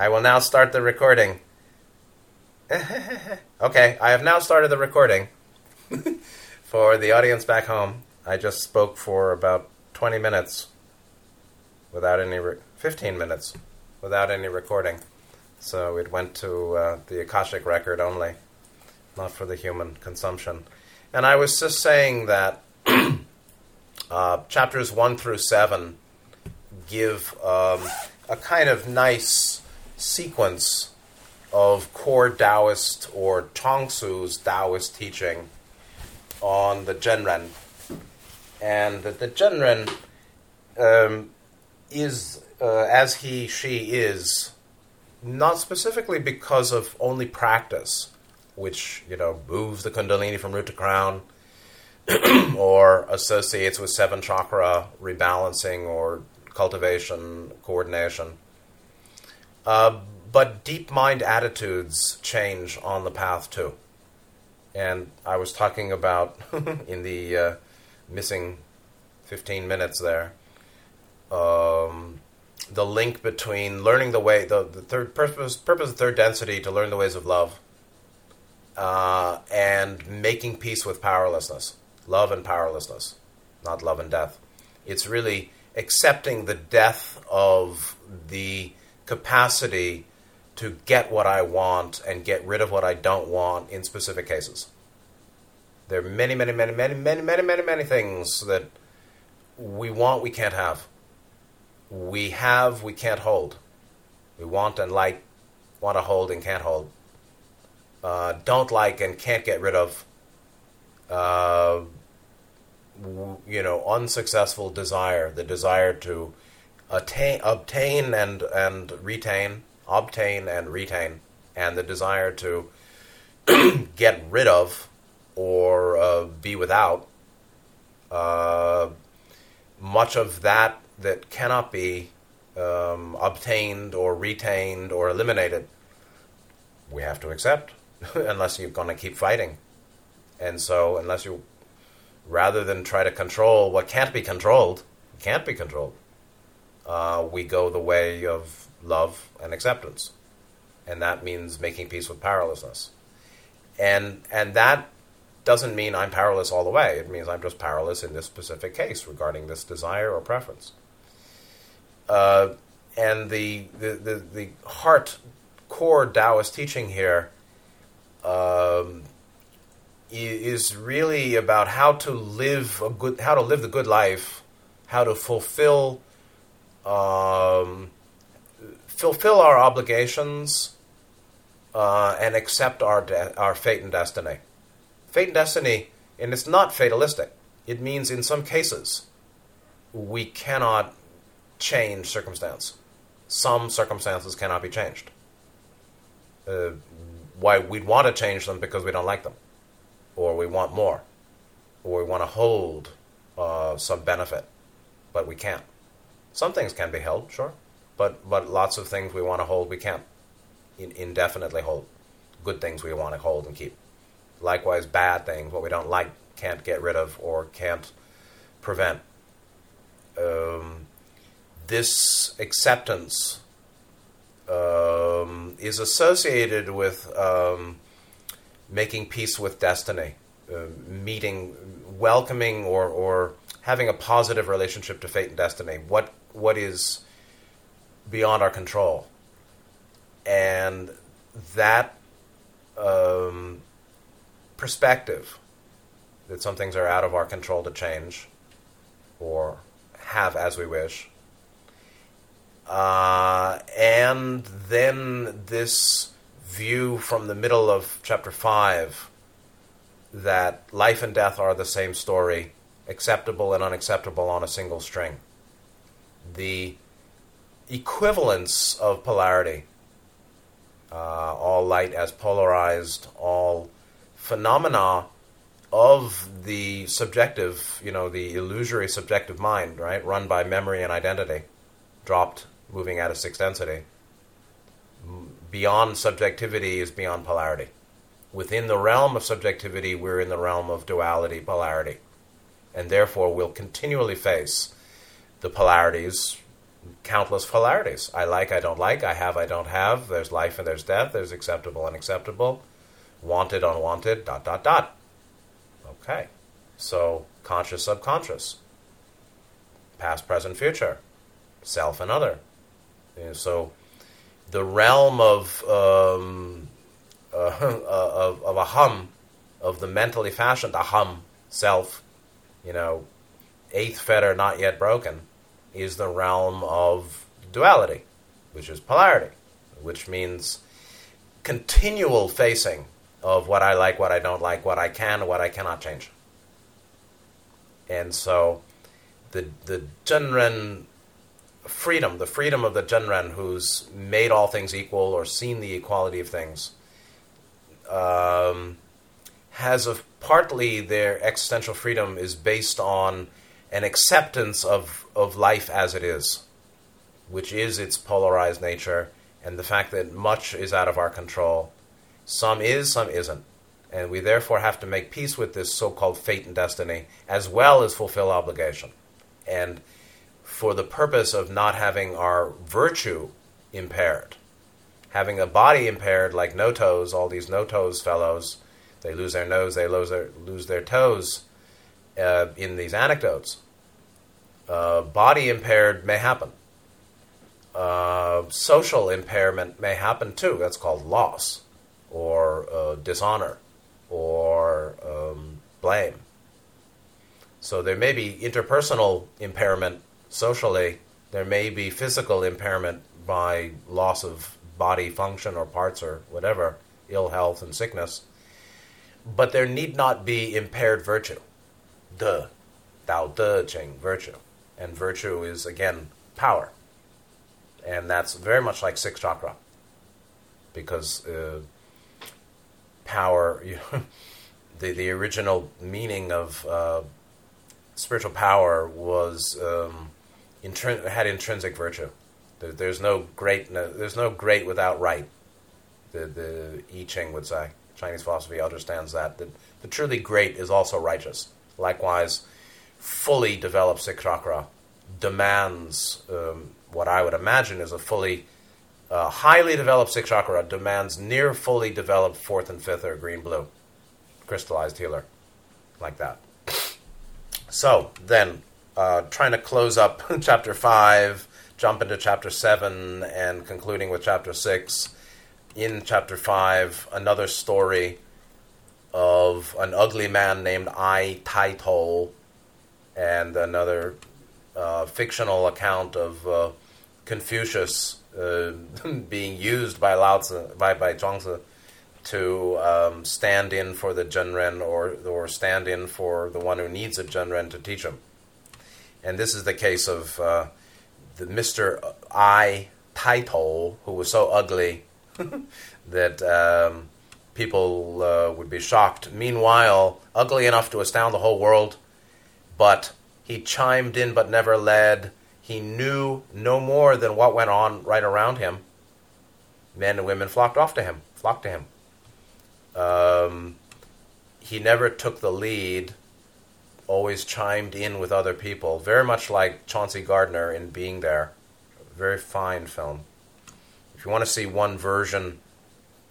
I will now start the recording. okay, I have now started the recording. for the audience back home, I just spoke for about 20 minutes without any, re- 15 minutes without any recording. So it went to uh, the Akashic record only, not for the human consumption. And I was just saying that uh, chapters 1 through 7 give um, a kind of nice sequence of core Taoist or Chuang-Tzu's Taoist teaching on the Zhenren. And that the Zhenren um, is, uh, as he, she is, not specifically because of only practice, which, you know, moves the Kundalini from root to crown, or associates with seven chakra rebalancing or cultivation, coordination. Uh, but deep mind attitudes change on the path too. And I was talking about in the uh, missing 15 minutes there um, the link between learning the way, the, the third purpose, purpose of third density to learn the ways of love, uh, and making peace with powerlessness. Love and powerlessness, not love and death. It's really accepting the death of the capacity to get what I want and get rid of what I don't want in specific cases. There are many, many, many, many, many, many, many, many things that we want, we can't have. We have, we can't hold. We want and like, want to hold and can't hold. Uh, don't like and can't get rid of. Uh, you know, unsuccessful desire, the desire to attain, obtain and and retain, obtain and retain, and the desire to get rid of or uh, be without. Uh, much of that that cannot be um, obtained or retained or eliminated, we have to accept, unless you're going to keep fighting. And so, unless you rather than try to control what can't be controlled, can't be controlled, uh, we go the way of love and acceptance, and that means making peace with powerlessness, and and that doesn't mean I'm powerless all the way. It means I'm just powerless in this specific case regarding this desire or preference. Uh, and the, the, the, the heart core Taoist teaching here um, is really about how to live a good, how to live the good life, how to fulfill, um, fulfill our obligations, uh, and accept our de- our fate and destiny. Fate and destiny, and it's not fatalistic. It means in some cases we cannot change circumstance. Some circumstances cannot be changed. Uh, why we'd want to change them because we don't like them or we want more, or we want to hold uh, some benefit, but we can't. Some things can be held, sure, but but lots of things we want to hold we can't in, indefinitely hold. Good things we want to hold and keep. Likewise, bad things, what we don't like, can't get rid of or can't prevent. Um, this acceptance um, is associated with um, making peace with destiny, uh, meeting, welcoming, or, or having a positive relationship to fate and destiny. What what is beyond our control, and that um, perspective that some things are out of our control to change, or have as we wish. Uh, and then this view from the middle of chapter 5 that life and death are the same story, acceptable and unacceptable on a single string. The equivalence of polarity, uh, all light as polarized, all phenomena of the subjective, you know, the illusory subjective mind, right, run by memory and identity, dropped, moving out of sixth density beyond subjectivity is beyond polarity. Within the realm of subjectivity, we're in the realm of duality, polarity. And therefore, we'll continually face the polarities, countless polarities. I like, I don't like, I have, I don't have, there's life and there's death, there's acceptable, unacceptable, wanted, unwanted, dot, dot, dot. Okay. So, conscious, subconscious, past, present, future, self, and other. And so, the realm of, um, uh, of, of a hum, of the mentally fashioned aham, self, you know, eighth fetter not yet broken, is the realm of duality, which is polarity, which means continual facing of what I like, what I don't like, what I can, what I cannot change. And so the the Zhenren freedom, the freedom of the Zhenren who's made all things equal or seen the equality of things, um, has a partly their existential freedom is based on an acceptance of, of life as it is, which is its polarized nature, and the fact that much is out of our control. Some is, some isn't. And we therefore have to make peace with this so called fate and destiny, as well as fulfill obligation. And for the purpose of not having our virtue impaired, having a body impaired like no toes, all these no toes fellows, they lose their nose, they lose their, lose their toes uh, in these anecdotes. Uh, body impaired may happen. Uh, social impairment may happen too. That's called loss or uh, dishonor or um, blame. So there may be interpersonal impairment socially. There may be physical impairment by loss of body function or parts or whatever, ill health and sickness. But there need not be impaired virtue. De, Dao De Jing, virtue. And virtue is, again, power. And that's very much like six chakra. Because uh, power, you the, the original meaning of uh, spiritual power was um, intrin- had intrinsic virtue. There, there's no great, no, there's no great without right. The the I Ching would say. Chinese philosophy understands that. that the truly great is also righteous. Likewise, fully developed sixth chakra demands um, what I would imagine is a fully uh, highly developed sixth chakra demands near fully developed fourth and fifth or green blue crystallized healer like that. So then, uh, trying to close up chapter five, jump into chapter seven, and concluding with chapter six in chapter 5 another story of an ugly man named Ai Tai To and another uh, fictional account of uh, Confucius uh, being used by Lao Tzu, by, by Zhuangzi to um, stand in for the Zhenren or, or stand in for the one who needs a Zhenren to teach him. And this is the case of uh, the Mr. Ai Tai To, who was so ugly that um, people uh, would be shocked. Meanwhile, ugly enough to astound the whole world, but he chimed in but never led. He knew no more than what went on right around him. Men and women flocked off to him, flocked to him. Um, he never took the lead, always chimed in with other people, very much like Chauncey Gardiner in Being There. Very fine film. If you want to see one version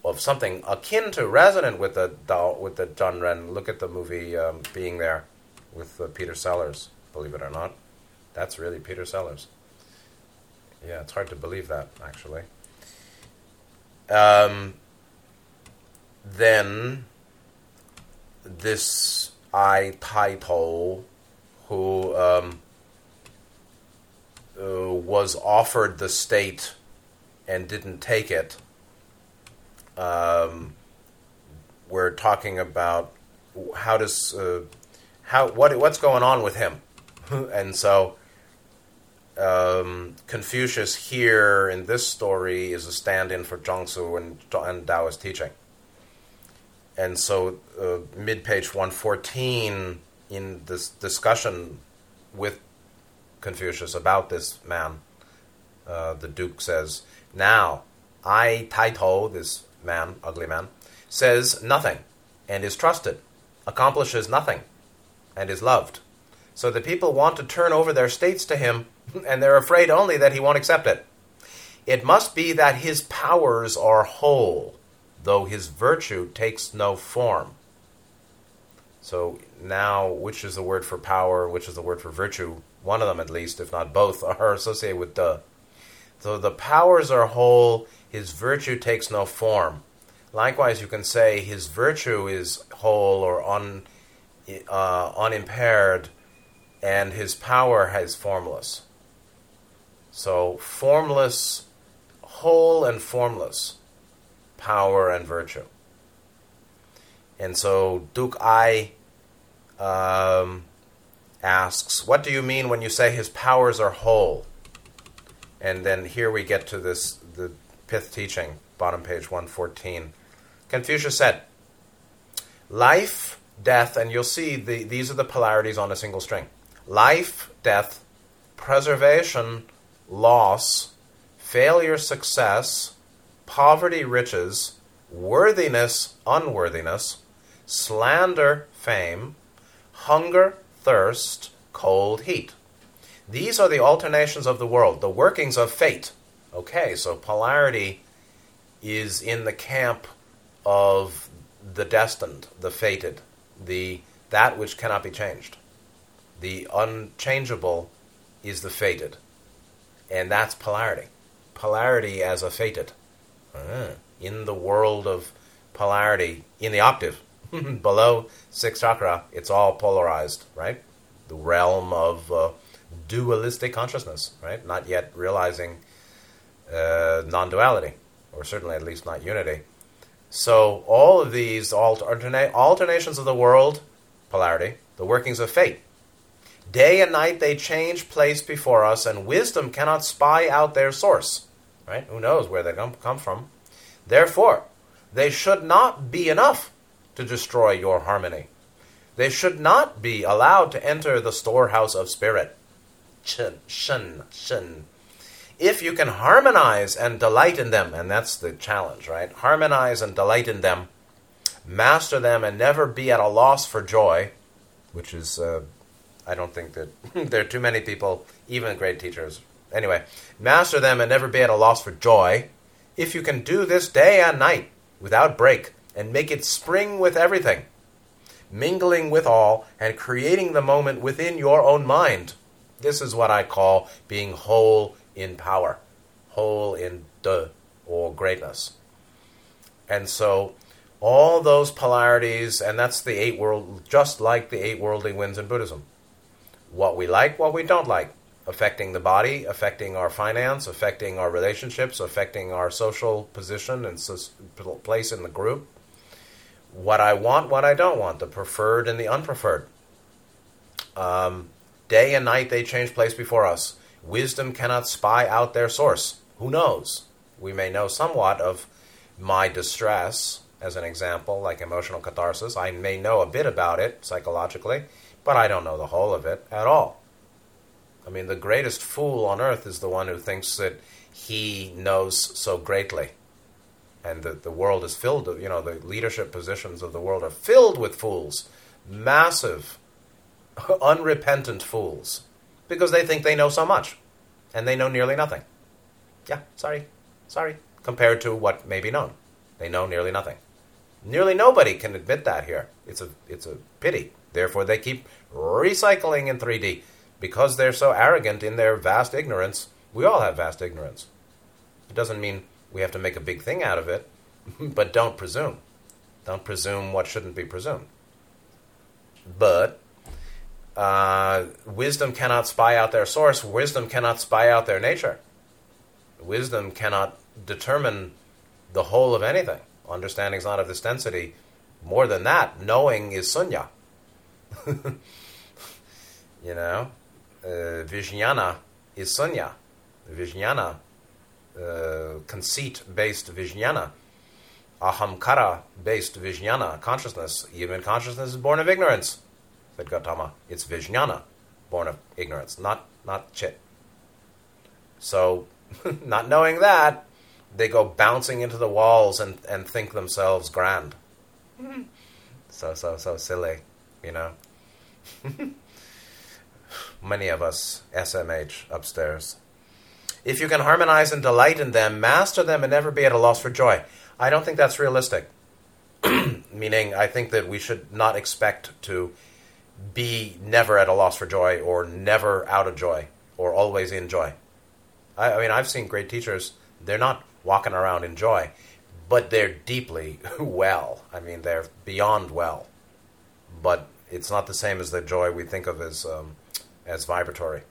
of something akin to resonant with the with the Zhenren, look at the movie um, Being There with uh, Peter Sellers. Believe it or not, that's really Peter Sellers. Yeah, it's hard to believe that actually. Um, then this I To, who um, uh, was offered the state and didn't take it. Um, we're talking about how does uh, how what what's going on with him, and so um, Confucius here in this story is a stand-in for Zhuangzi and, and Taoist teaching. And so, uh, mid page 114, in this discussion with Confucius about this man, uh, the Duke says, now, I To, this man, ugly man, says nothing and is trusted, accomplishes nothing and is loved. So the people want to turn over their states to him, and they're afraid only that he won't accept it. It must be that his powers are whole, though his virtue takes no form. So now, which is the word for power, which is the word for virtue? One of them, at least, if not both, are associated with the. So the powers are whole, his virtue takes no form. Likewise, you can say his virtue is whole or un, uh, unimpaired, and his power is formless. So, formless, whole and formless, power and virtue. And so, Duke I um, asks, What do you mean when you say his powers are whole? And then here we get to this the pith teaching, bottom page 114. Confucius said, Life, death, and you'll see the, these are the polarities on a single string. Life, death, preservation, loss, failure, success, poverty, riches, worthiness, unworthiness, slander, fame, hunger, thirst, cold, heat. These are the alternations of the world, the workings of fate. Okay, so polarity is in the camp of the destined, the fated, the that which cannot be changed. The unchangeable is the fated. And that's polarity. Polarity as a fated. Ah, in the world of polarity, in the octave, below six chakra, it's all polarized, right? The realm of uh, dualistic consciousness, right? Not yet realizing uh, non duality, or certainly at least not unity. So, all of these alterna- alternations of the world, polarity, the workings of fate, Day and night they change place before us, and wisdom cannot spy out their source. Right? Who knows where they come, from? Therefore, they should not be enough to destroy your harmony. They should not be allowed to enter the storehouse of spirit. Chen, shen, shen. If you can harmonize and delight in them, and that's the challenge, right? Harmonize and delight in them, master them, and never be at a loss for joy, which is uh, I don't think that there are too many people, even great teachers. Anyway, master them and never be at a loss for joy. If you can do this day and night without break and make it spring with everything, mingling with all and creating the moment within your own mind. This is what I call being whole in power, whole in de or greatness. And so all those polarities, and that's the eight world, just like the eight worldly winds in Buddhism what we like, what we don't like, affecting the body, affecting our finance, affecting our relationships, affecting our social position and place in the group. What I want, what I don't want, the preferred and the unpreferred. Um, day and night they change place before us. Wisdom cannot spy out their source. Who knows? We may know somewhat of my distress, as an example, like emotional catharsis. I may know a bit about it psychologically but I don't know the whole of it at all. I mean, the greatest fool on earth is the one who thinks that he knows so greatly. And that the world is filled, of you know, the leadership positions of the world are filled with fools. Massive, unrepentant fools. Because they think they know so much. And they know nearly nothing. Yeah, sorry. Sorry. Compared to what may be known. They know nearly nothing. Nearly nobody can admit that here. It's a, it's a pity. Therefore, they keep recycling in 3D. Because they're so arrogant in their vast ignorance, we all have vast ignorance. It doesn't mean we have to make a big thing out of it, but don't presume. Don't presume what shouldn't be presumed. But uh, wisdom cannot spy out their source, wisdom cannot spy out their nature. Wisdom cannot determine the whole of anything. Understanding is not of this density. More than that, knowing is sunya. you know, uh, Vijnana is Sunya. Vijnana, uh, conceit based Vijnana. Ahamkara based Vijnana, consciousness. Even consciousness is born of ignorance, said Gautama. It's Vijnana, born of ignorance, not, not chit. So, not knowing that, they go bouncing into the walls and, and think themselves grand. so, so, so silly, you know. Many of us SMH upstairs. If you can harmonize and delight in them, master them, and never be at a loss for joy. I don't think that's realistic. Meaning, I think that we should not expect to be never at a loss for joy or never out of joy or always in joy. I, I mean, I've seen great teachers, they're not walking around in joy, but they're deeply well. I mean, they're beyond well. But it's not the same as the joy we think of as, um, as vibratory.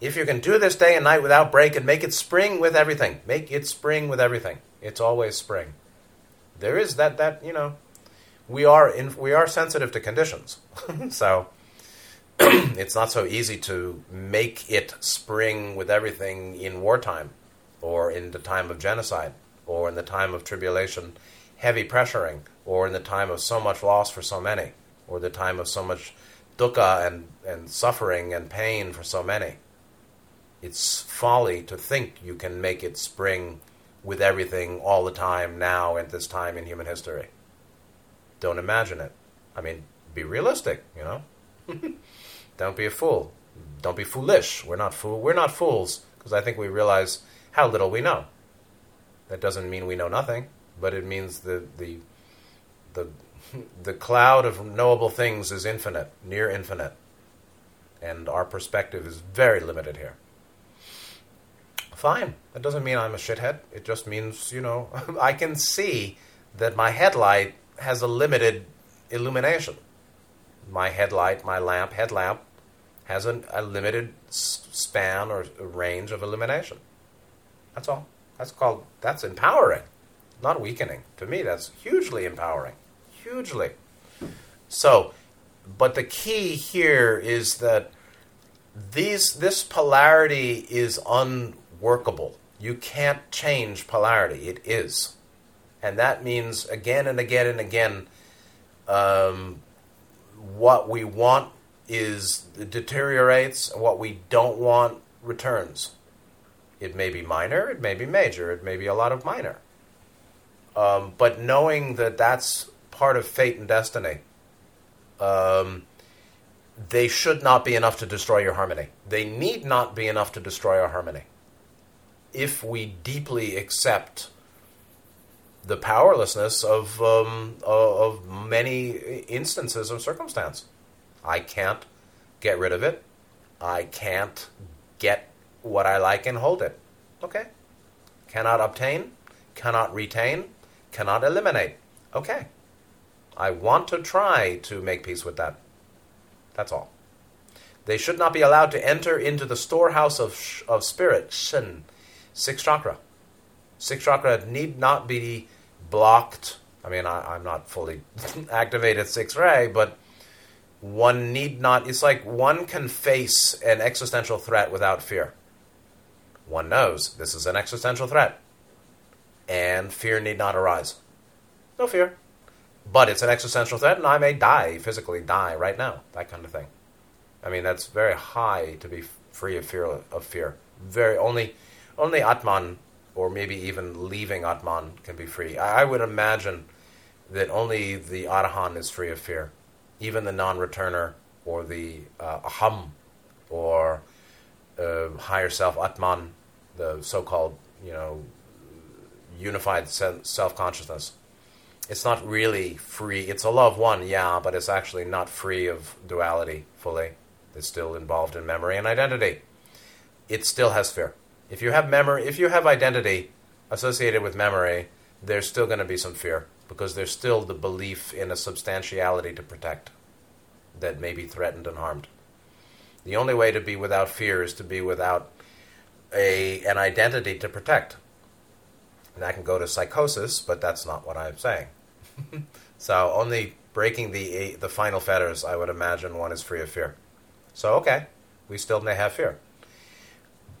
If you can do this day and night without break and make it spring with everything, make it spring with everything. It's always spring. There is that that you know, we are in we are sensitive to conditions, so it's not so easy to make it spring with everything in wartime, or in the time of genocide, or in the time of tribulation, heavy pressuring, or in the time of so much loss for so many, or the time of so much dukkha and, and suffering and pain for so many. It's folly to think you can make it spring with everything all the time now at this time in human history. Don't imagine it. I mean, be realistic, you know? Don't be a fool. Don't be foolish. We're not fool. We're not fools because I think we realize how little we know. That doesn't mean we know nothing, but it means the the the the cloud of knowable things is infinite, near infinite, and our perspective is very limited here fine. That doesn't mean I'm a shithead. It just means, you know, I can see that my headlight has a limited illumination. My headlight, my lamp, headlamp, has a, a limited span or range of illumination. That's all. That's called, that's empowering, not weakening. To me, that's hugely empowering. Hugely. So, but the key here is that these, this polarity is unworkable. You can't change polarity. It is. And that means again and again and again, um, what we want is deteriorates, what we don't want returns. It may be minor, it may be major, it may be a lot of minor. Um, but knowing that that's part of fate and destiny, um, they should not be enough to destroy your harmony. They need not be enough to destroy our harmony if we deeply accept the powerlessness of um, of many instances of circumstance. I can't get rid of it. I can't get what I like and hold it. Okay. Cannot obtain, cannot retain, cannot eliminate. Okay. I want to try to make peace with that. That's all. They should not be allowed to enter into the storehouse of, of spirit, shen, Sixth chakra. Sixth chakra need not be blocked. I mean, I, am not fully activated six ray, but one need not. It's like one can face an existential threat without fear. One knows this is an existential threat, and fear need not arise. No fear. But it's an existential threat, and I may die, physically die right now. That kind of thing. I mean, that's very high to be free of fear. Of fear, very only only Atman, or maybe even leaving Atman, can be free. I, would imagine that only the Arahant is free of fear. Even the non returner, or the uh, Aham, or uh, higher self, Atman, the so called, you know, unified self consciousness. It's not really free. It's a love one, yeah, but it's actually not free of duality fully. It's still involved in memory and identity. It still has fear if you have memory, if you have identity associated with memory, there's still going to be some fear because there's still the belief in a substantiality to protect that may be threatened and harmed. The only way to be without fear is to be without a an identity to protect. And that can go to psychosis, but that's not what I'm saying. so only breaking the the final fetters, I would imagine one is free of fear. So okay, we still may have fear.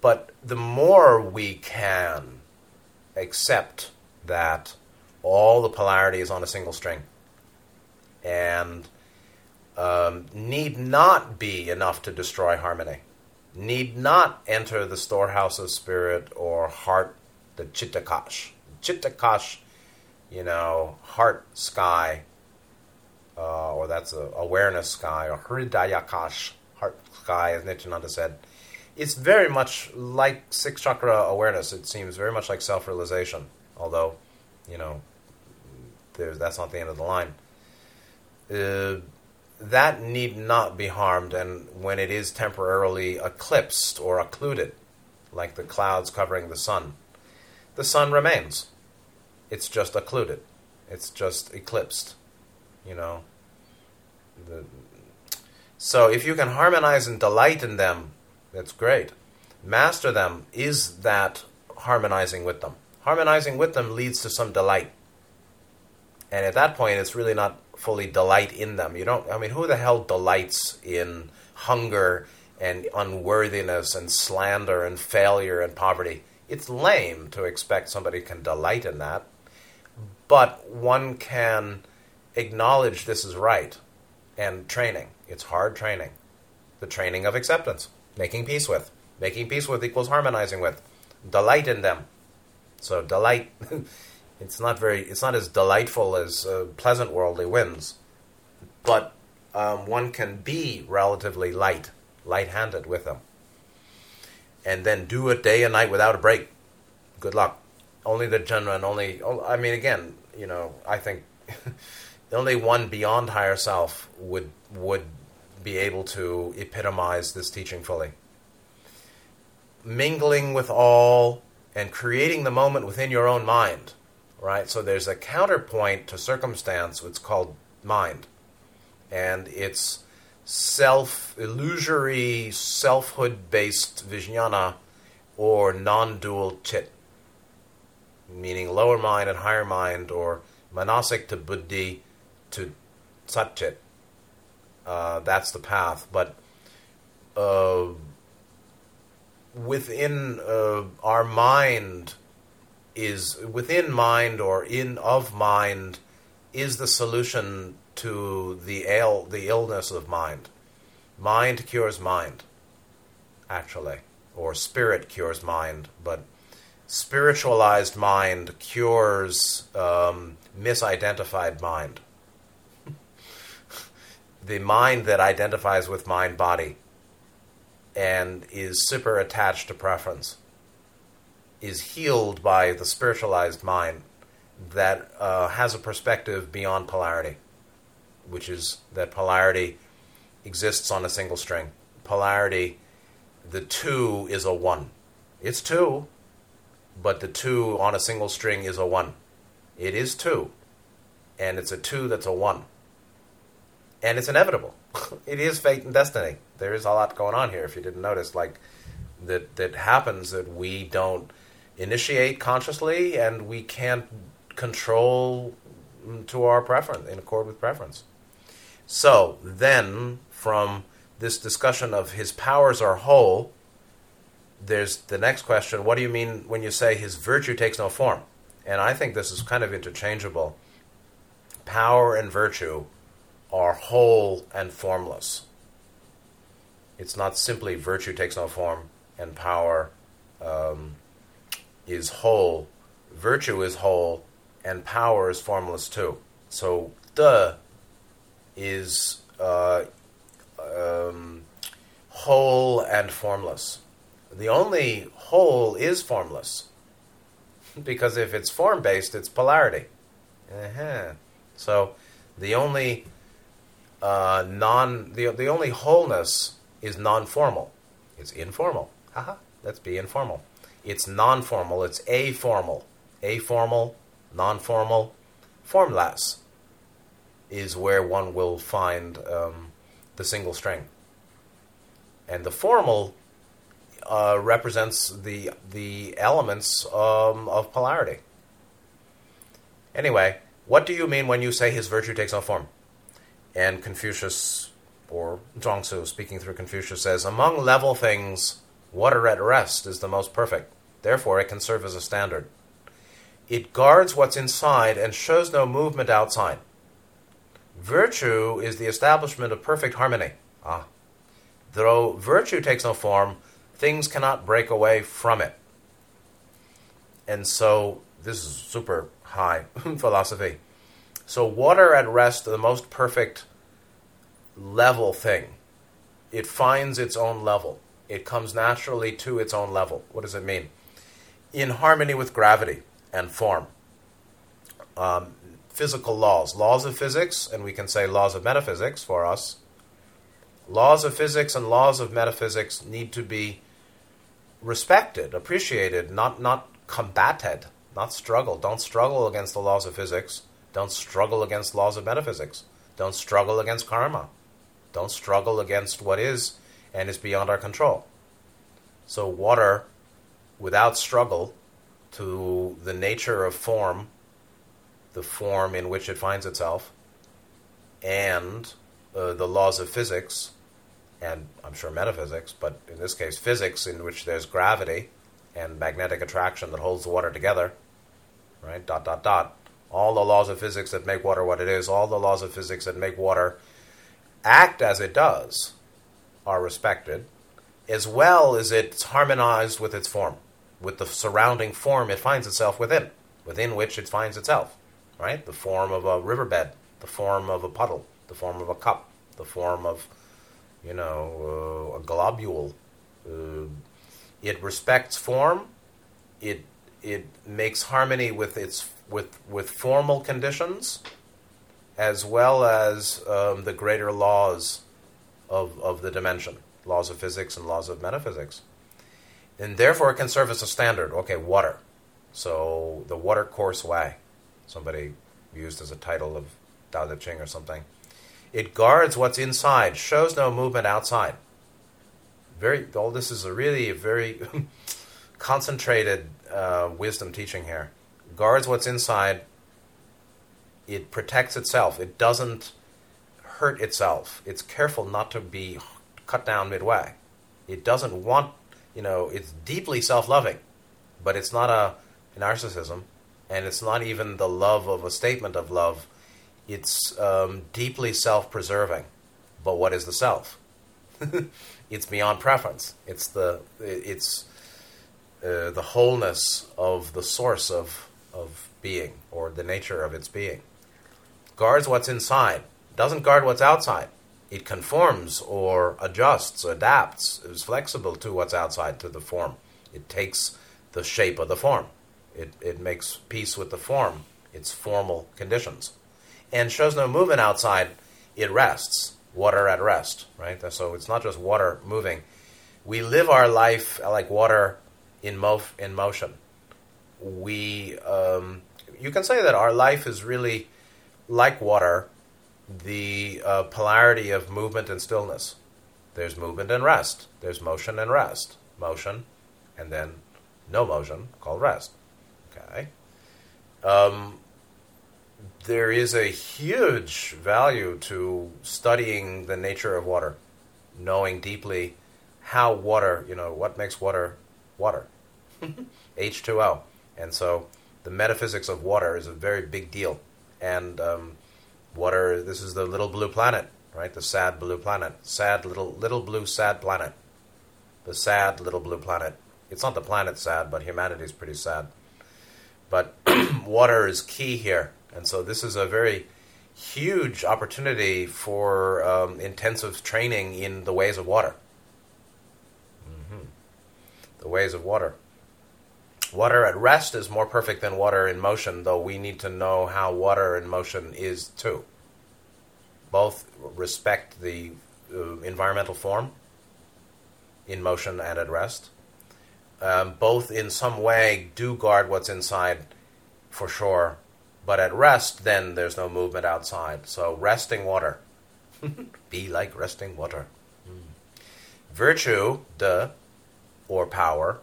But the more we can accept that all the polarity is on a single string and um, need not be enough to destroy harmony, need not enter the storehouse of spirit or heart, the chittakash. Chittakash, you know, heart sky, uh, or that's a awareness sky, or hridayakash, heart sky, as Nityananda said. It's very much like six chakra awareness. It seems very much like self realization, although, you know, that's not the end of the line. Uh, that need not be harmed, and when it is temporarily eclipsed or occluded, like the clouds covering the sun, the sun remains. It's just occluded. It's just eclipsed. You know. The, so if you can harmonize and delight in them, that's great. Master them is that harmonizing with them. Harmonizing with them leads to some delight. And at that point, it's really not fully delight in them. You don't, I mean, who the hell delights in hunger and unworthiness and slander and failure and poverty? It's lame to expect somebody can delight in that. But one can acknowledge this is right and training. It's hard training. The training of acceptance, making peace with. Making peace with equals harmonizing with. Delight in them. So delight it's not very it's not as delightful as uh, pleasant worldly winds, but um, one can be relatively light, light-handed with them, and then do it day and night without a break. Good luck. Only the genuine, only I mean, again, you know, I think only one beyond higher self would would be able to epitomize this teaching fully. Mingling with all and creating the moment within your own mind right? So there's a counterpoint to circumstance, it's called mind. And it's self illusory, selfhood based vijnana or non dual chit, meaning lower mind and higher mind, or manasik to buddhi to satchit. Uh, that's the path. But uh, within uh, our mind, is within mind or in of mind is the solution to the ail, the illness of mind. Mind cures mind, actually, or spirit cures mind, but spiritualized mind cures um, misidentified mind. The mind that identifies with mind body and is super attached to preference is healed by the spiritualized mind that uh, has a perspective beyond polarity, which is that polarity exists on a single string. Polarity, the two is a one. It's two, but the two on a single string is a one. It is two, and it's a two that's a one. And it's inevitable. it is fate and destiny. There is a lot going on here, if you didn't notice, like that that happens that we don't initiate consciously, and we can't control to our preference, in accord with preference. So then, from this discussion of his powers are whole, there's the next question what do you mean when you say his virtue takes no form? And I think this is kind of interchangeable. Power and virtue are whole and formless. It's not simply virtue takes no form and power um, is whole, virtue is whole, and power is formless too. So the is uh, um, whole and formless. The only whole is formless. because if it's form based, it's polarity. Uh-huh. So the only uh, non the, the only wholeness is non formal. It's informal. Haha. Let's be informal. It's non formal, it's a-formal. A-formal, non formal, formless is where one will find um, the single string. And the formal uh, represents the, the elements um, of polarity. Anyway, what do you mean when you say his virtue takes no form? And Confucius, or Zhuangzi, speaking through Confucius, says, Among level things, water at rest is the most perfect. Therefore, it can serve as a standard. It guards what's inside and shows no movement outside. Virtue is the establishment of perfect harmony. Ah. Though virtue takes no form, things cannot break away from it. And so, this is super high philosophy. So, water at rest, the most perfect level thing, it finds its own level. It comes naturally to its own level. What does it mean? In harmony with gravity and form. Um, physical laws, laws of physics, and we can say laws of metaphysics for us. Laws of physics and laws of metaphysics need to be respected, appreciated, not not combated, not struggle. Don't struggle against the laws of physics. Don't struggle against laws of metaphysics. Don't struggle against karma. Don't struggle against what is and is beyond our control. So water without struggle to the nature of form, the form in which it finds itself, and uh, the laws of physics, and I'm sure metaphysics, but in this case, physics, in which there's gravity and magnetic attraction that holds the water together, right? Dot, dot, dot. All the laws of physics that make water what it is, all the laws of physics that make water act as it does, are respected, as well as it's harmonized with its form, with the surrounding form it finds itself within, within which it finds itself, right? The form of a riverbed, the form of a puddle, the form of a cup, the form of, you know, uh, a globule. Uh, it respects form. It it makes harmony with its with with formal conditions, as well as um, the greater laws of of the dimension, laws of physics and laws of metaphysics, and therefore it can serve as a standard. Okay, water. So the water course way, somebody used as a title of Tao Te Ching or something. It guards what's inside, shows no movement outside. Very, all this is a really very concentrated uh, wisdom teaching here. Guards what's inside. It protects itself. It doesn't hurt itself. It's careful not to be cut down midway. It doesn't want, you know, it's deeply self-loving, but it's not a narcissism, and it's not even the love of a statement of love it's um, deeply self preserving. But what is the self? it's beyond preference. It's the it's uh, the wholeness of the source of of being or the nature of its being. Guards what's inside. Doesn't guard what's outside. It conforms or adjusts, adapts, is flexible to what's outside, to the form. It takes the shape of the form. It, it makes peace with the form, its formal conditions and shows no movement outside, it rests. Water at rest, right? So it's not just water moving. We live our life like water in, mo- in motion. We, um, you can say that our life is really like water, the uh, polarity of movement and stillness. There's movement and rest. There's motion and rest. Motion, and then no motion, called rest. Okay. Um, there is a huge value to studying the nature of water, knowing deeply how water, you know, what makes water water. H2O. And so the metaphysics of water is a very big deal. And um, water, this is the little blue planet, right? The sad blue planet. Sad little, little blue sad planet. The sad little blue planet. It's not the planet sad, but humanity is pretty sad. But water is key here and so this is a very huge opportunity for um, intensive training in the ways of water. Mm-hmm. The ways of water. Water at rest is more perfect than water in motion, though we need to know how water in motion is too. Both respect the uh, environmental form in motion and at rest. Um, both, in some way, do guard what's inside for sure, but at rest, then there's no movement outside. So resting water. Be like resting water. Mm. Virtue, de, or power,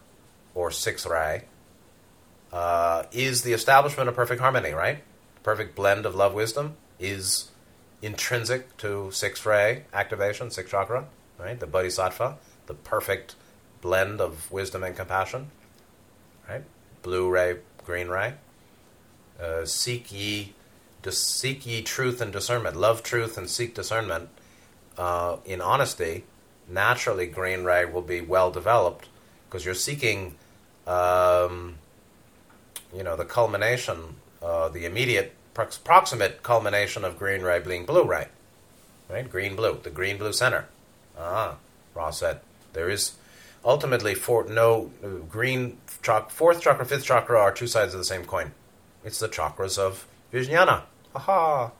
or six ray, uh, is the establishment of perfect harmony, right? Perfect blend of love wisdom is intrinsic to six ray activation, six chakra, right? The bodhisattva, the perfect blend of wisdom and compassion, right? Blue ray, green ray. Uh, seek ye seek ye truth and discernment. Love truth and seek discernment uh, in honesty. Naturally, green ray will be well developed because you're seeking, um, you know, the culmination, uh, the immediate prox- proximate culmination of green ray being blue ray, right? Green blue, the green blue center. Ah, Ross said. There is ultimately four, no uh, green fourth chakra, fifth chakra are two sides of the same coin. It's the chakras of Vijnana. Aha!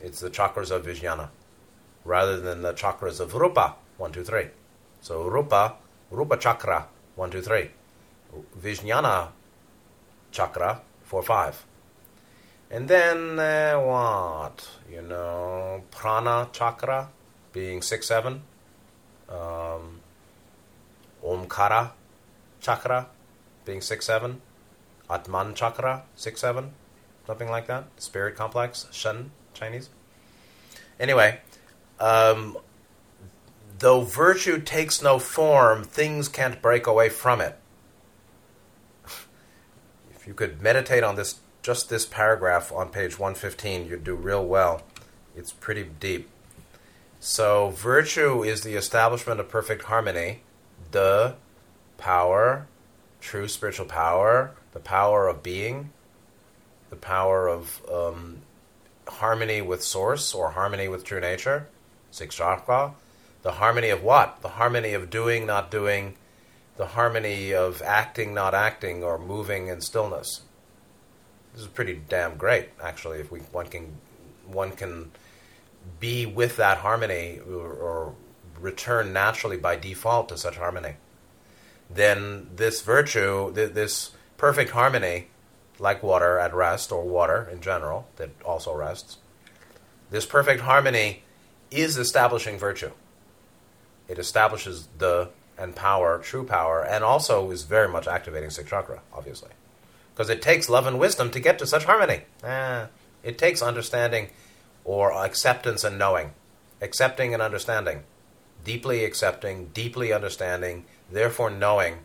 It's the chakras of Vijnana rather than the chakras of Rupa. One, two, three. So Rupa, Rupa chakra. One, two, three. Vijnana chakra. Four, five. And then uh, what? You know, prana chakra being six, seven. Um, Omkara chakra being six, seven. Atman chakra six, seven. Something like that. Spirit complex. Shen, Chinese. Anyway, um, though virtue takes no form, things can't break away from it. You could meditate on this, just this paragraph on page 115, you'd do real well. It's pretty deep. So, virtue is the establishment of perfect harmony, the power, true spiritual power, the power of being, the power of um, harmony with source or harmony with true nature, six chakra. The harmony of what? The harmony of doing, not doing, the harmony of acting, not acting, or moving in stillness. This is pretty damn great, actually. If we one can one can be with that harmony or, or return naturally by default to such harmony, then this virtue, th- this perfect harmony, like water at rest or water in general that also rests, this perfect harmony is establishing virtue. It establishes the and power, true power, and also is very much activating sixth chakra, obviously. Because it takes love and wisdom to get to such harmony. Eh, it takes understanding or acceptance and knowing. Accepting and understanding. Deeply accepting, deeply understanding, therefore knowing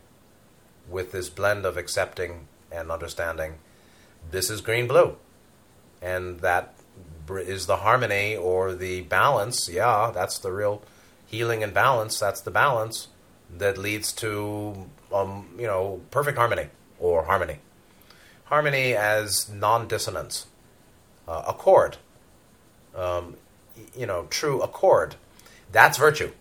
with this blend of accepting and understanding. This is green blue. And that is the harmony or the balance. Yeah, that's the real healing and balance. That's the balance that leads to, um, you know, perfect harmony or harmony. Harmony as non dissonance, uh, accord, um, you know, true accord. That's virtue,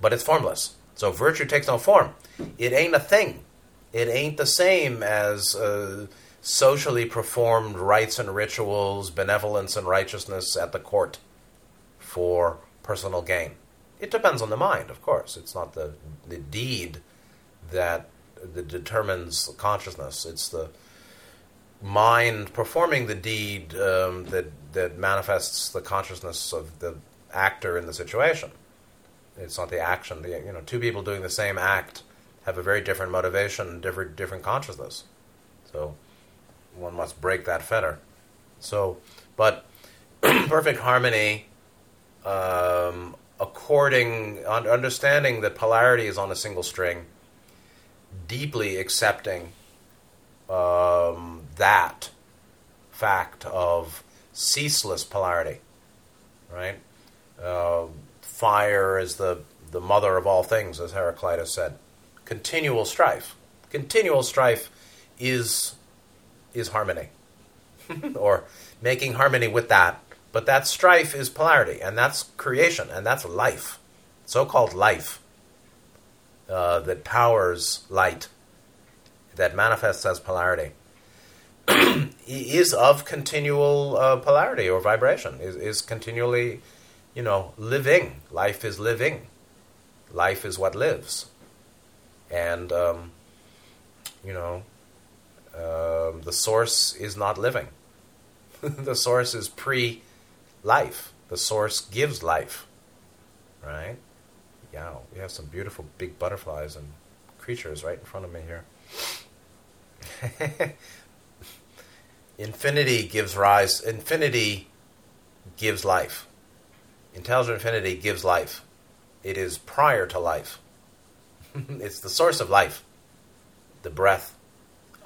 but it's formless. So virtue takes no form. It ain't a thing. It ain't the same as. Uh, socially performed rites and rituals, benevolence and righteousness at the court for personal gain. It depends on the mind, of course. It's not the, the deed that, that determines consciousness. It's the mind performing the deed um, that, that manifests the consciousness of the actor in the situation. It's not the action. The, you know, two people doing the same act have a very different motivation, different different consciousness. So one must break that fetter. So, but perfect harmony, um, according, understanding that polarity is on a single string, deeply accepting um, that fact of ceaseless polarity, right? Uh, fire is the, the mother of all things, as Heraclitus said. Continual strife. Continual strife is is harmony, or making harmony with that. But that strife is polarity, and that's creation, and that's life, so called life, uh, that powers light, that manifests as polarity, is of continual uh, polarity or vibration, is, is continually, you know, living. Life is living. Life is what lives. And, um, you know, um, the source is not living. the source is pre life. The source gives life. Right? Yeah, we have some beautiful big butterflies and creatures right in front of me here. infinity gives rise, infinity gives life. Intelligent infinity gives life. It is prior to life. it's the source of life, the breath,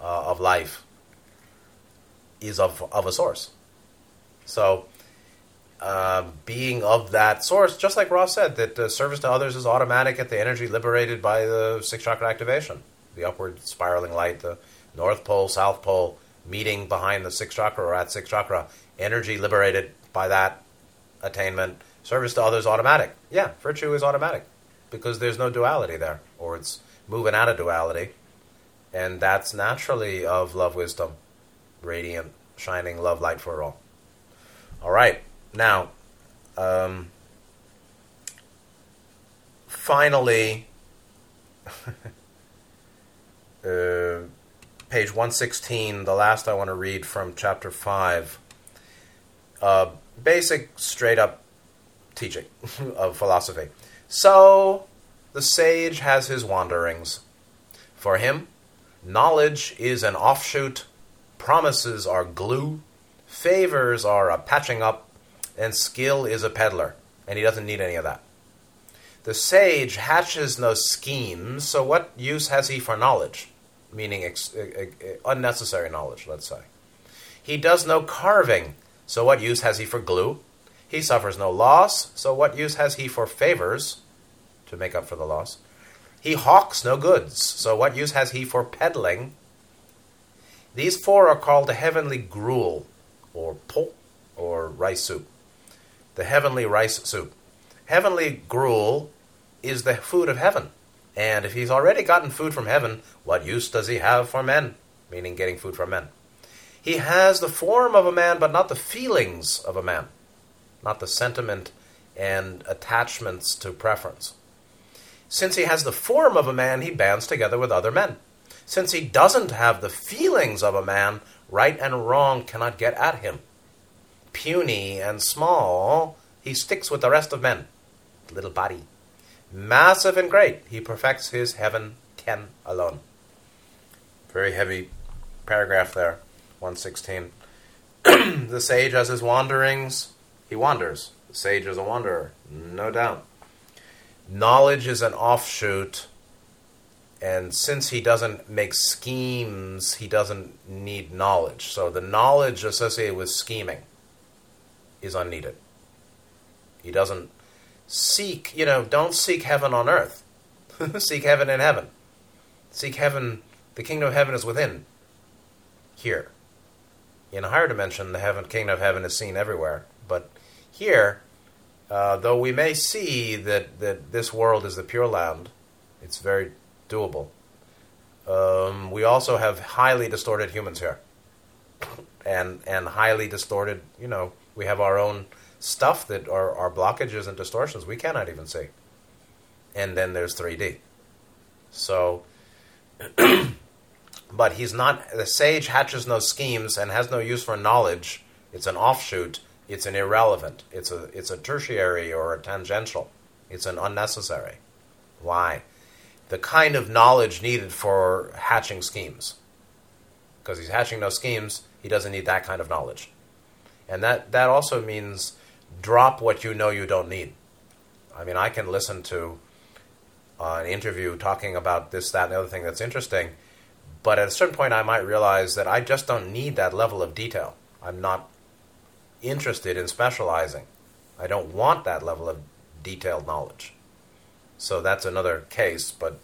uh, of life is of, of a source. So, uh, being of that source, just like Ra said, that uh, service to others is automatic at the energy liberated by the six chakra activation, the upward spiraling light, the north pole, south pole, meeting behind the six chakra or at six chakra, energy liberated by that attainment, service to others automatic. Yeah, virtue is automatic because there's no duality there, or it's moving out of duality, and that's naturally of love wisdom, radiant, shining love light for all. All right, now, um, finally, uh, page 116, the last I want to read from chapter 5. Uh, basic, straight up teaching of philosophy. So, the sage has his wanderings. For him, knowledge is an offshoot, promises are glue, favors are a patching up, and skill is a peddler. And he doesn't need any of that. The sage hatches no schemes, so what use has he for knowledge? Meaning ex- unnecessary knowledge, let's say. He does no carving, so what use has he for glue? He suffers no loss, so what use has he for favors to make up for the loss? He hawks no goods, so what use has he for peddling? These four are called the heavenly gruel, or po, or rice soup. The heavenly rice soup. Heavenly gruel is the food of heaven. And if he's already gotten food from heaven, what use does he have for men? Meaning getting food from men. He has the form of a man, but not the feelings of a man, not the sentiment and attachments to preference. Since he has the form of a man, he bands together with other men. Since he doesn't have the feelings of a man, right and wrong cannot get at him. Puny and small, he sticks with the rest of men. Little body massive and great, he perfects his heaven ten alone. Very heavy paragraph there, 116. the sage has his wanderings, he wanders. The sage is a wanderer, no doubt. Knowledge is an offshoot, and since he doesn't make schemes, he doesn't need knowledge. So the knowledge associated with scheming is unneeded. He doesn't seek, you know, don't seek heaven on earth. seek heaven in heaven. Seek heaven, the kingdom of heaven is within. Here. In a higher dimension, the heaven, kingdom of heaven is seen everywhere. But here, uh, though we may see that, that this world is the pure land, it's very doable. Um, we also have highly distorted humans here. And, and highly distorted, you know, we have our own stuff that are, are blockages and distortions we cannot even see. And then there's 3D. So, but he's not, the sage hatches no schemes and has no use for knowledge. It's an offshoot. It's an irrelevant. It's a, it's a tertiary or a tangential. It's an unnecessary. Why? The kind of knowledge needed for hatching schemes. Because he's hatching no schemes, he doesn't need that kind of knowledge. And that, that also means drop what you know you don't need. I mean, I can listen to uh, an interview talking about this, that, and the other thing that's interesting, but at a certain point, I might realize that I just don't need that level of detail. I'm not interested in specializing. I don't want that level of detailed knowledge. So that's another case, but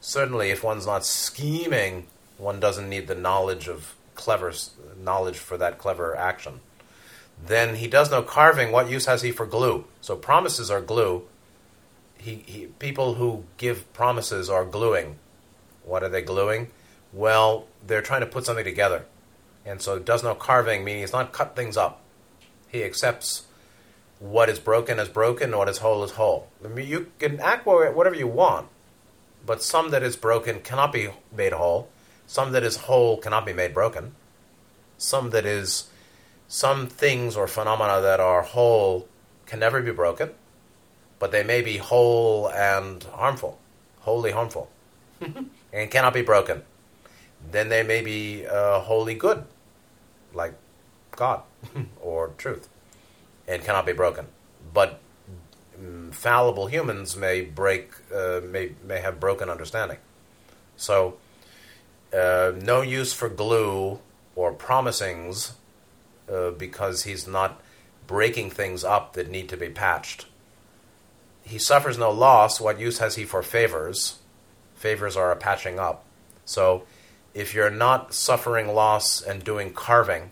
certainly if one's not scheming, one doesn't need the knowledge of clever knowledge for that clever action then he does no carving. What use has he for glue? So promises are glue. He, he, people who give promises are gluing. What are they gluing? Well, they're trying to put something together. And so does no carving, meaning he's not cut things up. He accepts what is broken as broken, what is whole as whole. I mean, you can act whatever you want, but some that is broken cannot be made whole. Some that is whole cannot be made broken. Some that is some things or phenomena that are whole can never be broken, but they may be whole and harmful, wholly harmful, and cannot be broken. Then they may be uh, wholly good, like God or truth, and cannot be broken. But mm, fallible humans may break, uh, may may have broken understanding. So, uh, no use for glue or promisings uh, because he's not breaking things up that need to be patched. He suffers no loss. What use has he for favors? Favors are a patching up. So if you're not suffering loss and doing carving,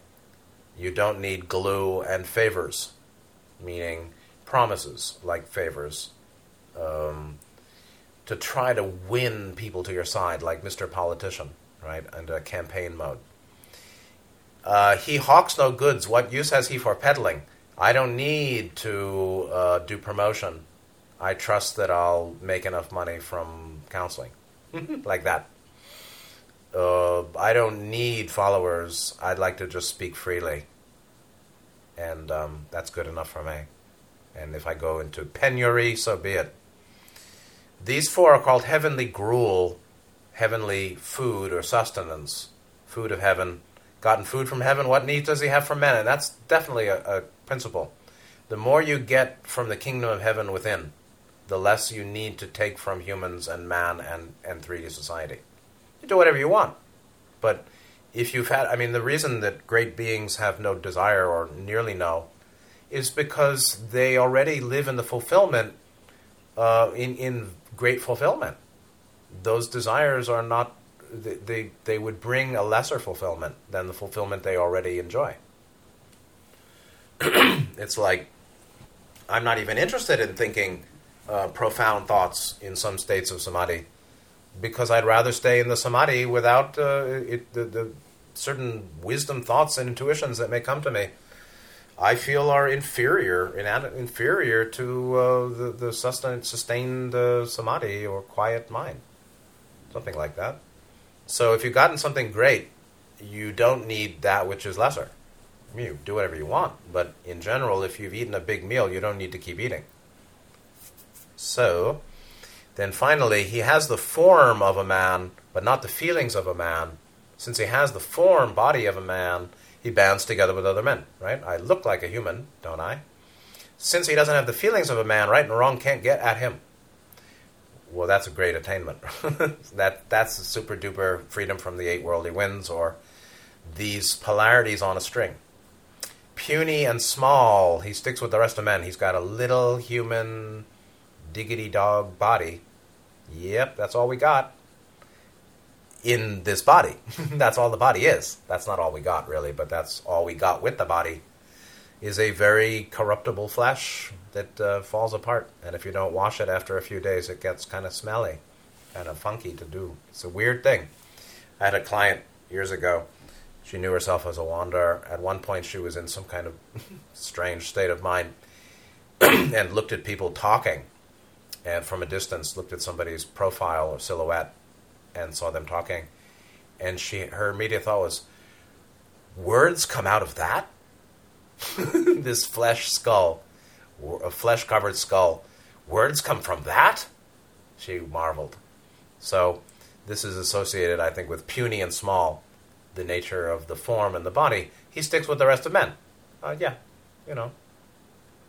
you don't need glue and favors, meaning promises like favors. Um, to try to win people to your side, like Mr. Politician, right, and a campaign mode. Uh, he hawks no goods. What use has he for peddling? I don't need to uh, do promotion. I trust that I'll make enough money from counseling, like that. Uh, I don't need followers. I'd like to just speak freely, and um, that's good enough for me. And if I go into penury, so be it. These four are called heavenly gruel, heavenly food or sustenance, food of heaven. Gotten food from heaven, what need does he have from men? And that's definitely a, a principle. The more you get from the kingdom of heaven within, the less you need to take from humans and man and, and 3D society. You do whatever you want. But if you've had, I mean, the reason that great beings have no desire or nearly no is because they already live in the fulfillment, uh, in, in great fulfillment. Those desires are not, they, they, would bring a lesser fulfillment than the fulfillment they already enjoy. it's like, I'm not even interested in thinking uh, profound thoughts in some states of samadhi because I'd rather stay in the samadhi without uh, it, the, the certain wisdom thoughts and intuitions that may come to me. I feel are inferior, inferior to uh, the, the sustained, sustained uh, samadhi or quiet mind, something like that. So if you've gotten something great, you don't need that which is lesser. You do whatever you want, but in general, if you've eaten a big meal, you don't need to keep eating. So, then finally, he has the form of a man, but not the feelings of a man. Since he has the form, body of a man, he bands together with other men, right? I look like a human, don't I? Since he doesn't have the feelings of a man, right and wrong can't get at him. Well, that's a great attainment. that that's super duper freedom from the eight worldly winds, or these polarities on a string. Puny and small, he sticks with the rest of men. He's got a little human diggity dog body. Yep, that's all we got in this body. that's all the body is. That's not all we got, really, but that's all we got with the body. Is a very corruptible flesh that uh, falls apart, and if you don't wash it after a few days, it gets kind of smelly, kind of funky to do. It's a weird thing. I had a client years ago. She knew herself as a wanderer. At one point, she was in some kind of strange state of mind and looked at people talking and from a distance looked at somebody's profile or silhouette and saw them talking, and she her immediate thought was, "Words come out of that." this flesh skull, a flesh covered skull, words come from that. She marveled. So, this is associated, I think, with puny and small, the nature of the form and the body. He sticks with the rest of men. Uh, yeah, you know,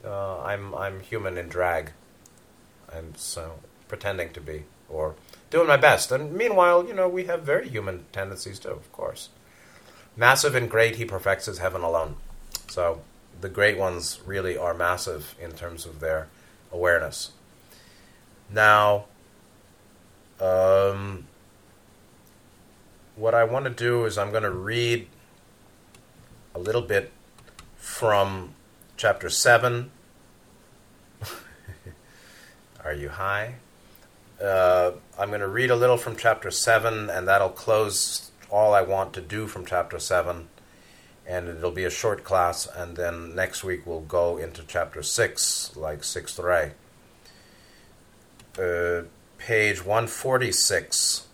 uh, I'm I'm human in drag. I'm so pretending to be or doing my best. And meanwhile, you know, we have very human tendencies too, of course. Massive and great, he perfects his heaven alone. So the great ones really are massive in terms of their awareness. Now, um, what I want to do is I'm going to read a little bit from chapter 7 are you high? Uh, I'm going to read a little from chapter 7, and that'll close all I want to do from chapter 7. And it'll be a short class, and then next week we'll go into chapter 6, like 6th ray. Uh, page 146.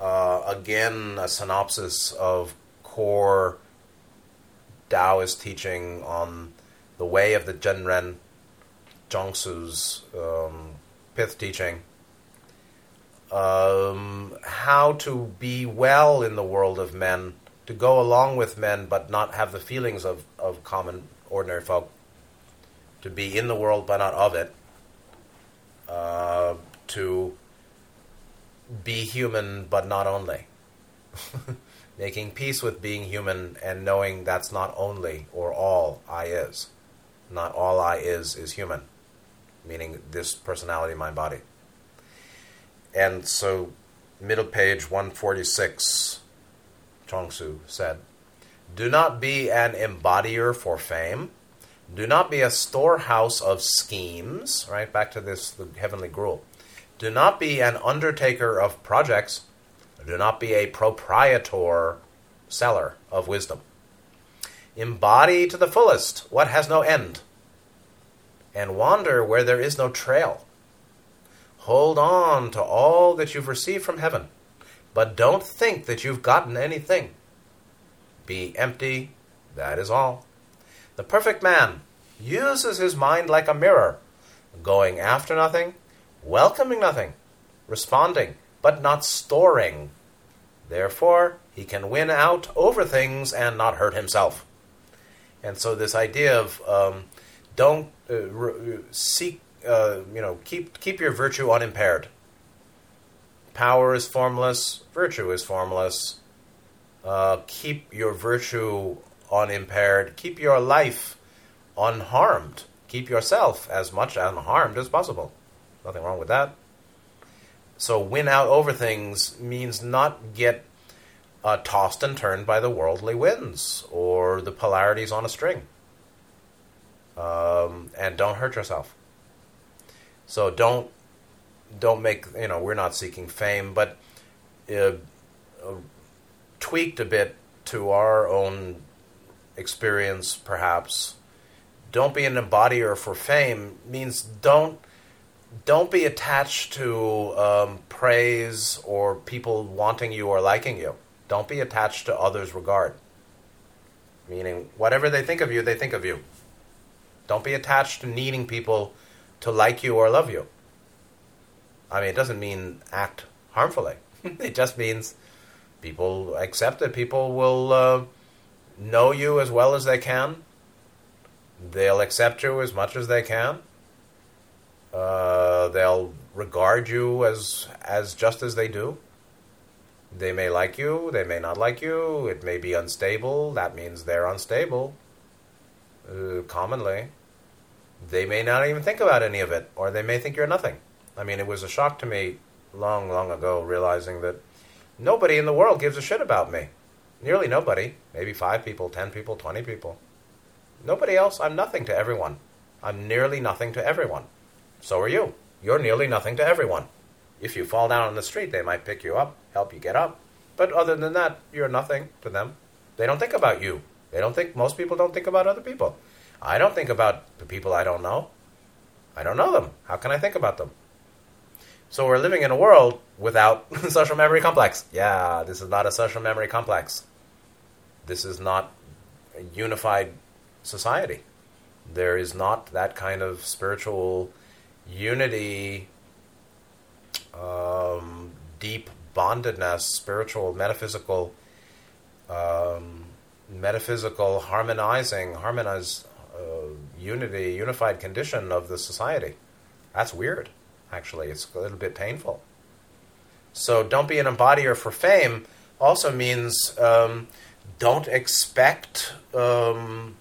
Uh, again, a synopsis of core Taoist teaching on the way of the Zhenren Zhuangzi's um, pith teaching, um, how to be well in the world of men, to go along with men but not have the feelings of, of common, ordinary folk, to be in the world but not of it, uh, to be human but not only. Making peace with being human and knowing that's not only or all I is. Not all I is is human meaning this personality, mind, body. And so, middle page 146, Chuang-Tzu said, Do not be an embodier for fame. Do not be a storehouse of schemes, right? Back to this, the heavenly gruel. Do not be an undertaker of projects. Do not be a proprietor seller of wisdom. Embody to the fullest what has no end, and wander where there is no trail. Hold on to all that you've received from heaven, but don't think that you've gotten anything. Be empty, that is all. The perfect man uses his mind like a mirror, going after nothing, welcoming nothing, responding, but not storing. Therefore, he can win out over things and not hurt himself. And so, this idea of um, don't uh, re- seek, uh, you know, keep keep your virtue unimpaired. Power is formless, virtue is formless. Uh, keep your virtue unimpaired. Keep your life unharmed. Keep yourself as much unharmed as possible. Nothing wrong with that. So, win out over things means not get uh, tossed and turned by the worldly winds or the polarities on a string. Um, and don't hurt yourself. So don't don't make you know we're not seeking fame, but uh, uh, tweaked a bit to our own experience, perhaps. Don't be an embodier for fame means don't don't be attached to um, praise or people wanting you or liking you. Don't be attached to others' regard. Meaning, whatever they think of you, they think of you. Don't be attached to needing people to like you or love you. I mean, it doesn't mean act harmfully. it just means people accept it. People will uh, know you as well as they can. They'll accept you as much as they can. Uh, they'll regard you as as just as they do. They may like you, they may not like you. It may be unstable. That means they're unstable. Uh, commonly, they may not even think about any of it, or they may think you're nothing. I mean, it was a shock to me long, long ago realizing that nobody in the world gives a shit about me. Nearly nobody. Maybe five people, ten people, twenty people. Nobody else. I'm nothing to everyone. I'm nearly nothing to everyone. So are you. You're nearly nothing to everyone. If you fall down on the street, they might pick you up, help you get up. But other than that, you're nothing to them. They don't think about you. They don't think, most people don't think about other people. I don't think about the people I don't know. I don't know them. How can I think about them? So we're living in a world without social memory complex. Yeah, this is not a social memory complex. This is not a unified society. There is not that kind of spiritual unity, um, deep bondedness, spiritual, metaphysical, um, metaphysical harmonizing, harmonized uh, unity, unified condition of the society. That's weird, actually. It's a little bit painful. So don't be an embodier for fame also means um, don't expect um,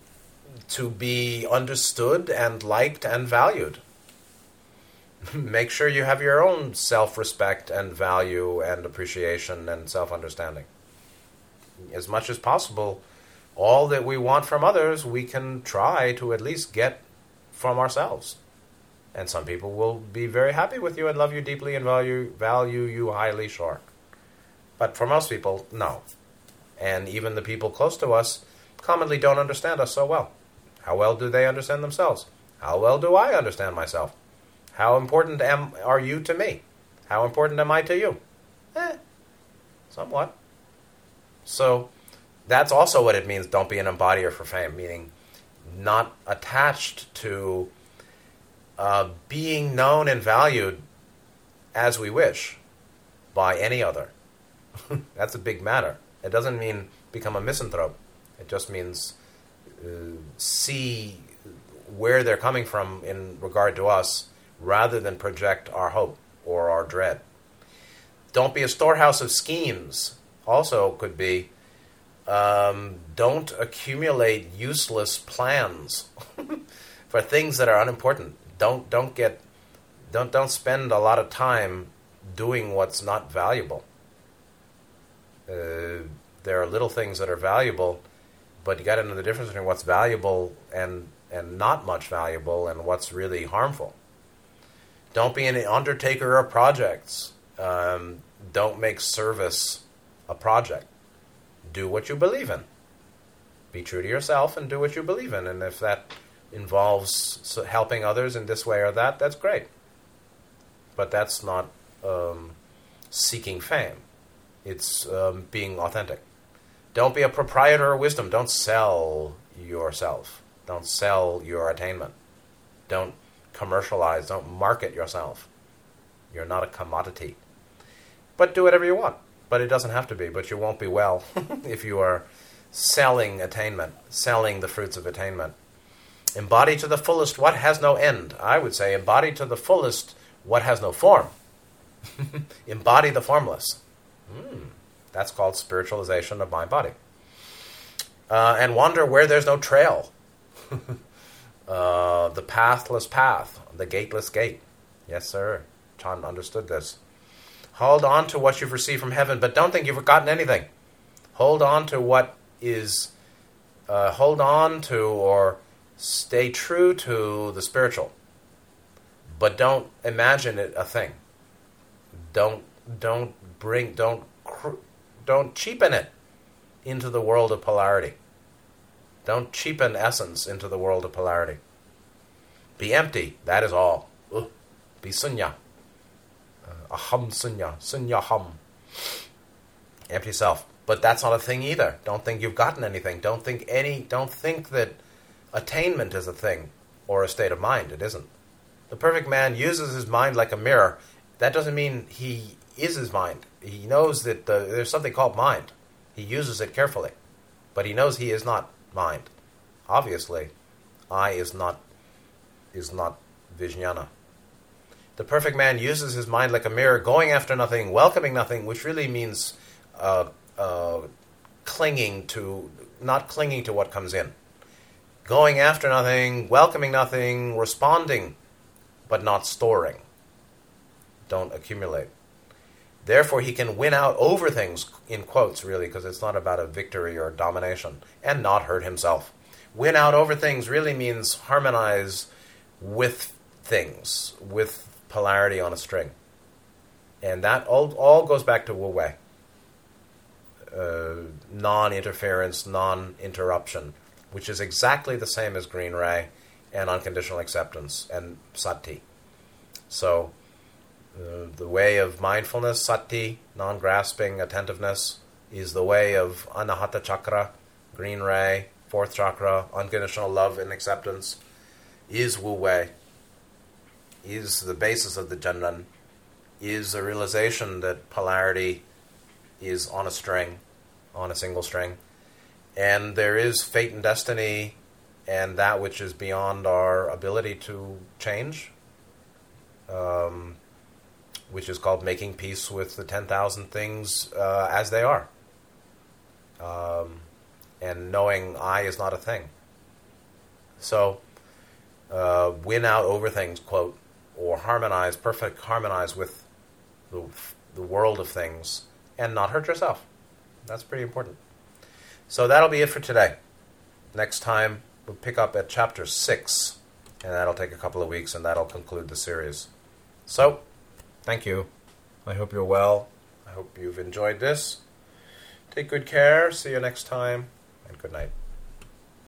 to be understood and liked and valued. Make sure you have your own self respect and value and appreciation and self understanding. As much as possible, all that we want from others, we can try to at least get from ourselves. And some people will be very happy with you and love you deeply and value value you highly, sure. But for most people, no. And even the people close to us commonly don't understand us so well. How well do they understand themselves? How well do I understand myself? How important am are you to me? How important am I to you? Eh, somewhat. So that's also what it means don't be an embodier for fame, meaning not attached to uh, being known and valued as we wish by any other. that's a big matter. It doesn't mean become a misanthrope. It just means uh, see where they're coming from in regard to us rather than project our hope or our dread. Don't be a storehouse of schemes, also could be um, don't accumulate useless plans for things that are unimportant. Don't don't get don't don't spend a lot of time doing what's not valuable. Uh, there are little things that are valuable, but you got to know the difference between what's valuable and and not much valuable, and what's really harmful. Don't be an undertaker of projects. Um, don't make service a project. Do what you believe in. Be true to yourself and do what you believe in. And if that involves helping others in this way or that, that's great. But that's not um, seeking fame. It's um, being authentic. Don't be a proprietor of wisdom. Don't sell yourself. Don't sell your attainment. Don't commercialize. Don't market yourself. You're not a commodity. But do whatever you want. But it doesn't have to be. But you won't be well if you are selling attainment, selling the fruits of attainment. Embody to the fullest what has no end. I would say embody to the fullest what has no form. embody the formless. Mm, that's called spiritualization of mind body. Uh, and wander where there's no trail. uh, the pathless path, the gateless gate. Yes, sir. Chan understood this. Hold on to what you've received from heaven, but don't think you've forgotten anything. Hold on to what is, uh, hold on to or stay true to the spiritual, but don't imagine it a thing. Don't don't bring don't don't cheapen it into the world of polarity. Don't cheapen essence into the world of polarity. Be empty. That is all. Ugh. Be sunya. Uh, aham sunya. Sunya hum. Empty self. But that's not a thing either. Don't think you've gotten anything. Don't think any. Don't think that attainment is a thing or a state of mind. It isn't. The perfect man uses his mind like a mirror. That doesn't mean he is his mind. He knows that the, there's something called mind. He uses it carefully, but he knows he is not mind. Obviously, I is not is not Vijnana. The perfect man uses his mind like a mirror, going after nothing, welcoming nothing, which really means uh, uh, clinging to, not clinging to what comes in. Going after nothing, welcoming nothing, responding, but not storing. Don't accumulate. Therefore, he can win out over things, in quotes, really, because it's not about a victory or domination, and not hurt himself. Win out over things really means harmonize with things, with polarity on a string. And that all, all goes back to Wu Wei uh, non interference, non interruption, which is exactly the same as green ray and unconditional acceptance and sati. So, uh, the way of mindfulness, sati, non grasping attentiveness, is the way of anahata chakra, green ray, fourth chakra, unconditional love and acceptance, is Wu Wei, is the basis of the Zhenren, is a realization that polarity is on a string, on a single string. And there is fate and destiny and that which is beyond our ability to change, um, which is called making peace with the 10,000 things uh, as they are. Um, and knowing I is not a thing. So, uh, win out over things, quote, or harmonize, perfect harmonize with the, the world of things and not hurt yourself. That's pretty important. So that'll be it for today. Next time, we'll pick up at chapter 6, and that'll take a couple of weeks, and that'll conclude the series. So, thank you. I hope you're well. I hope you've enjoyed this. Take good care. See you next time, and good night.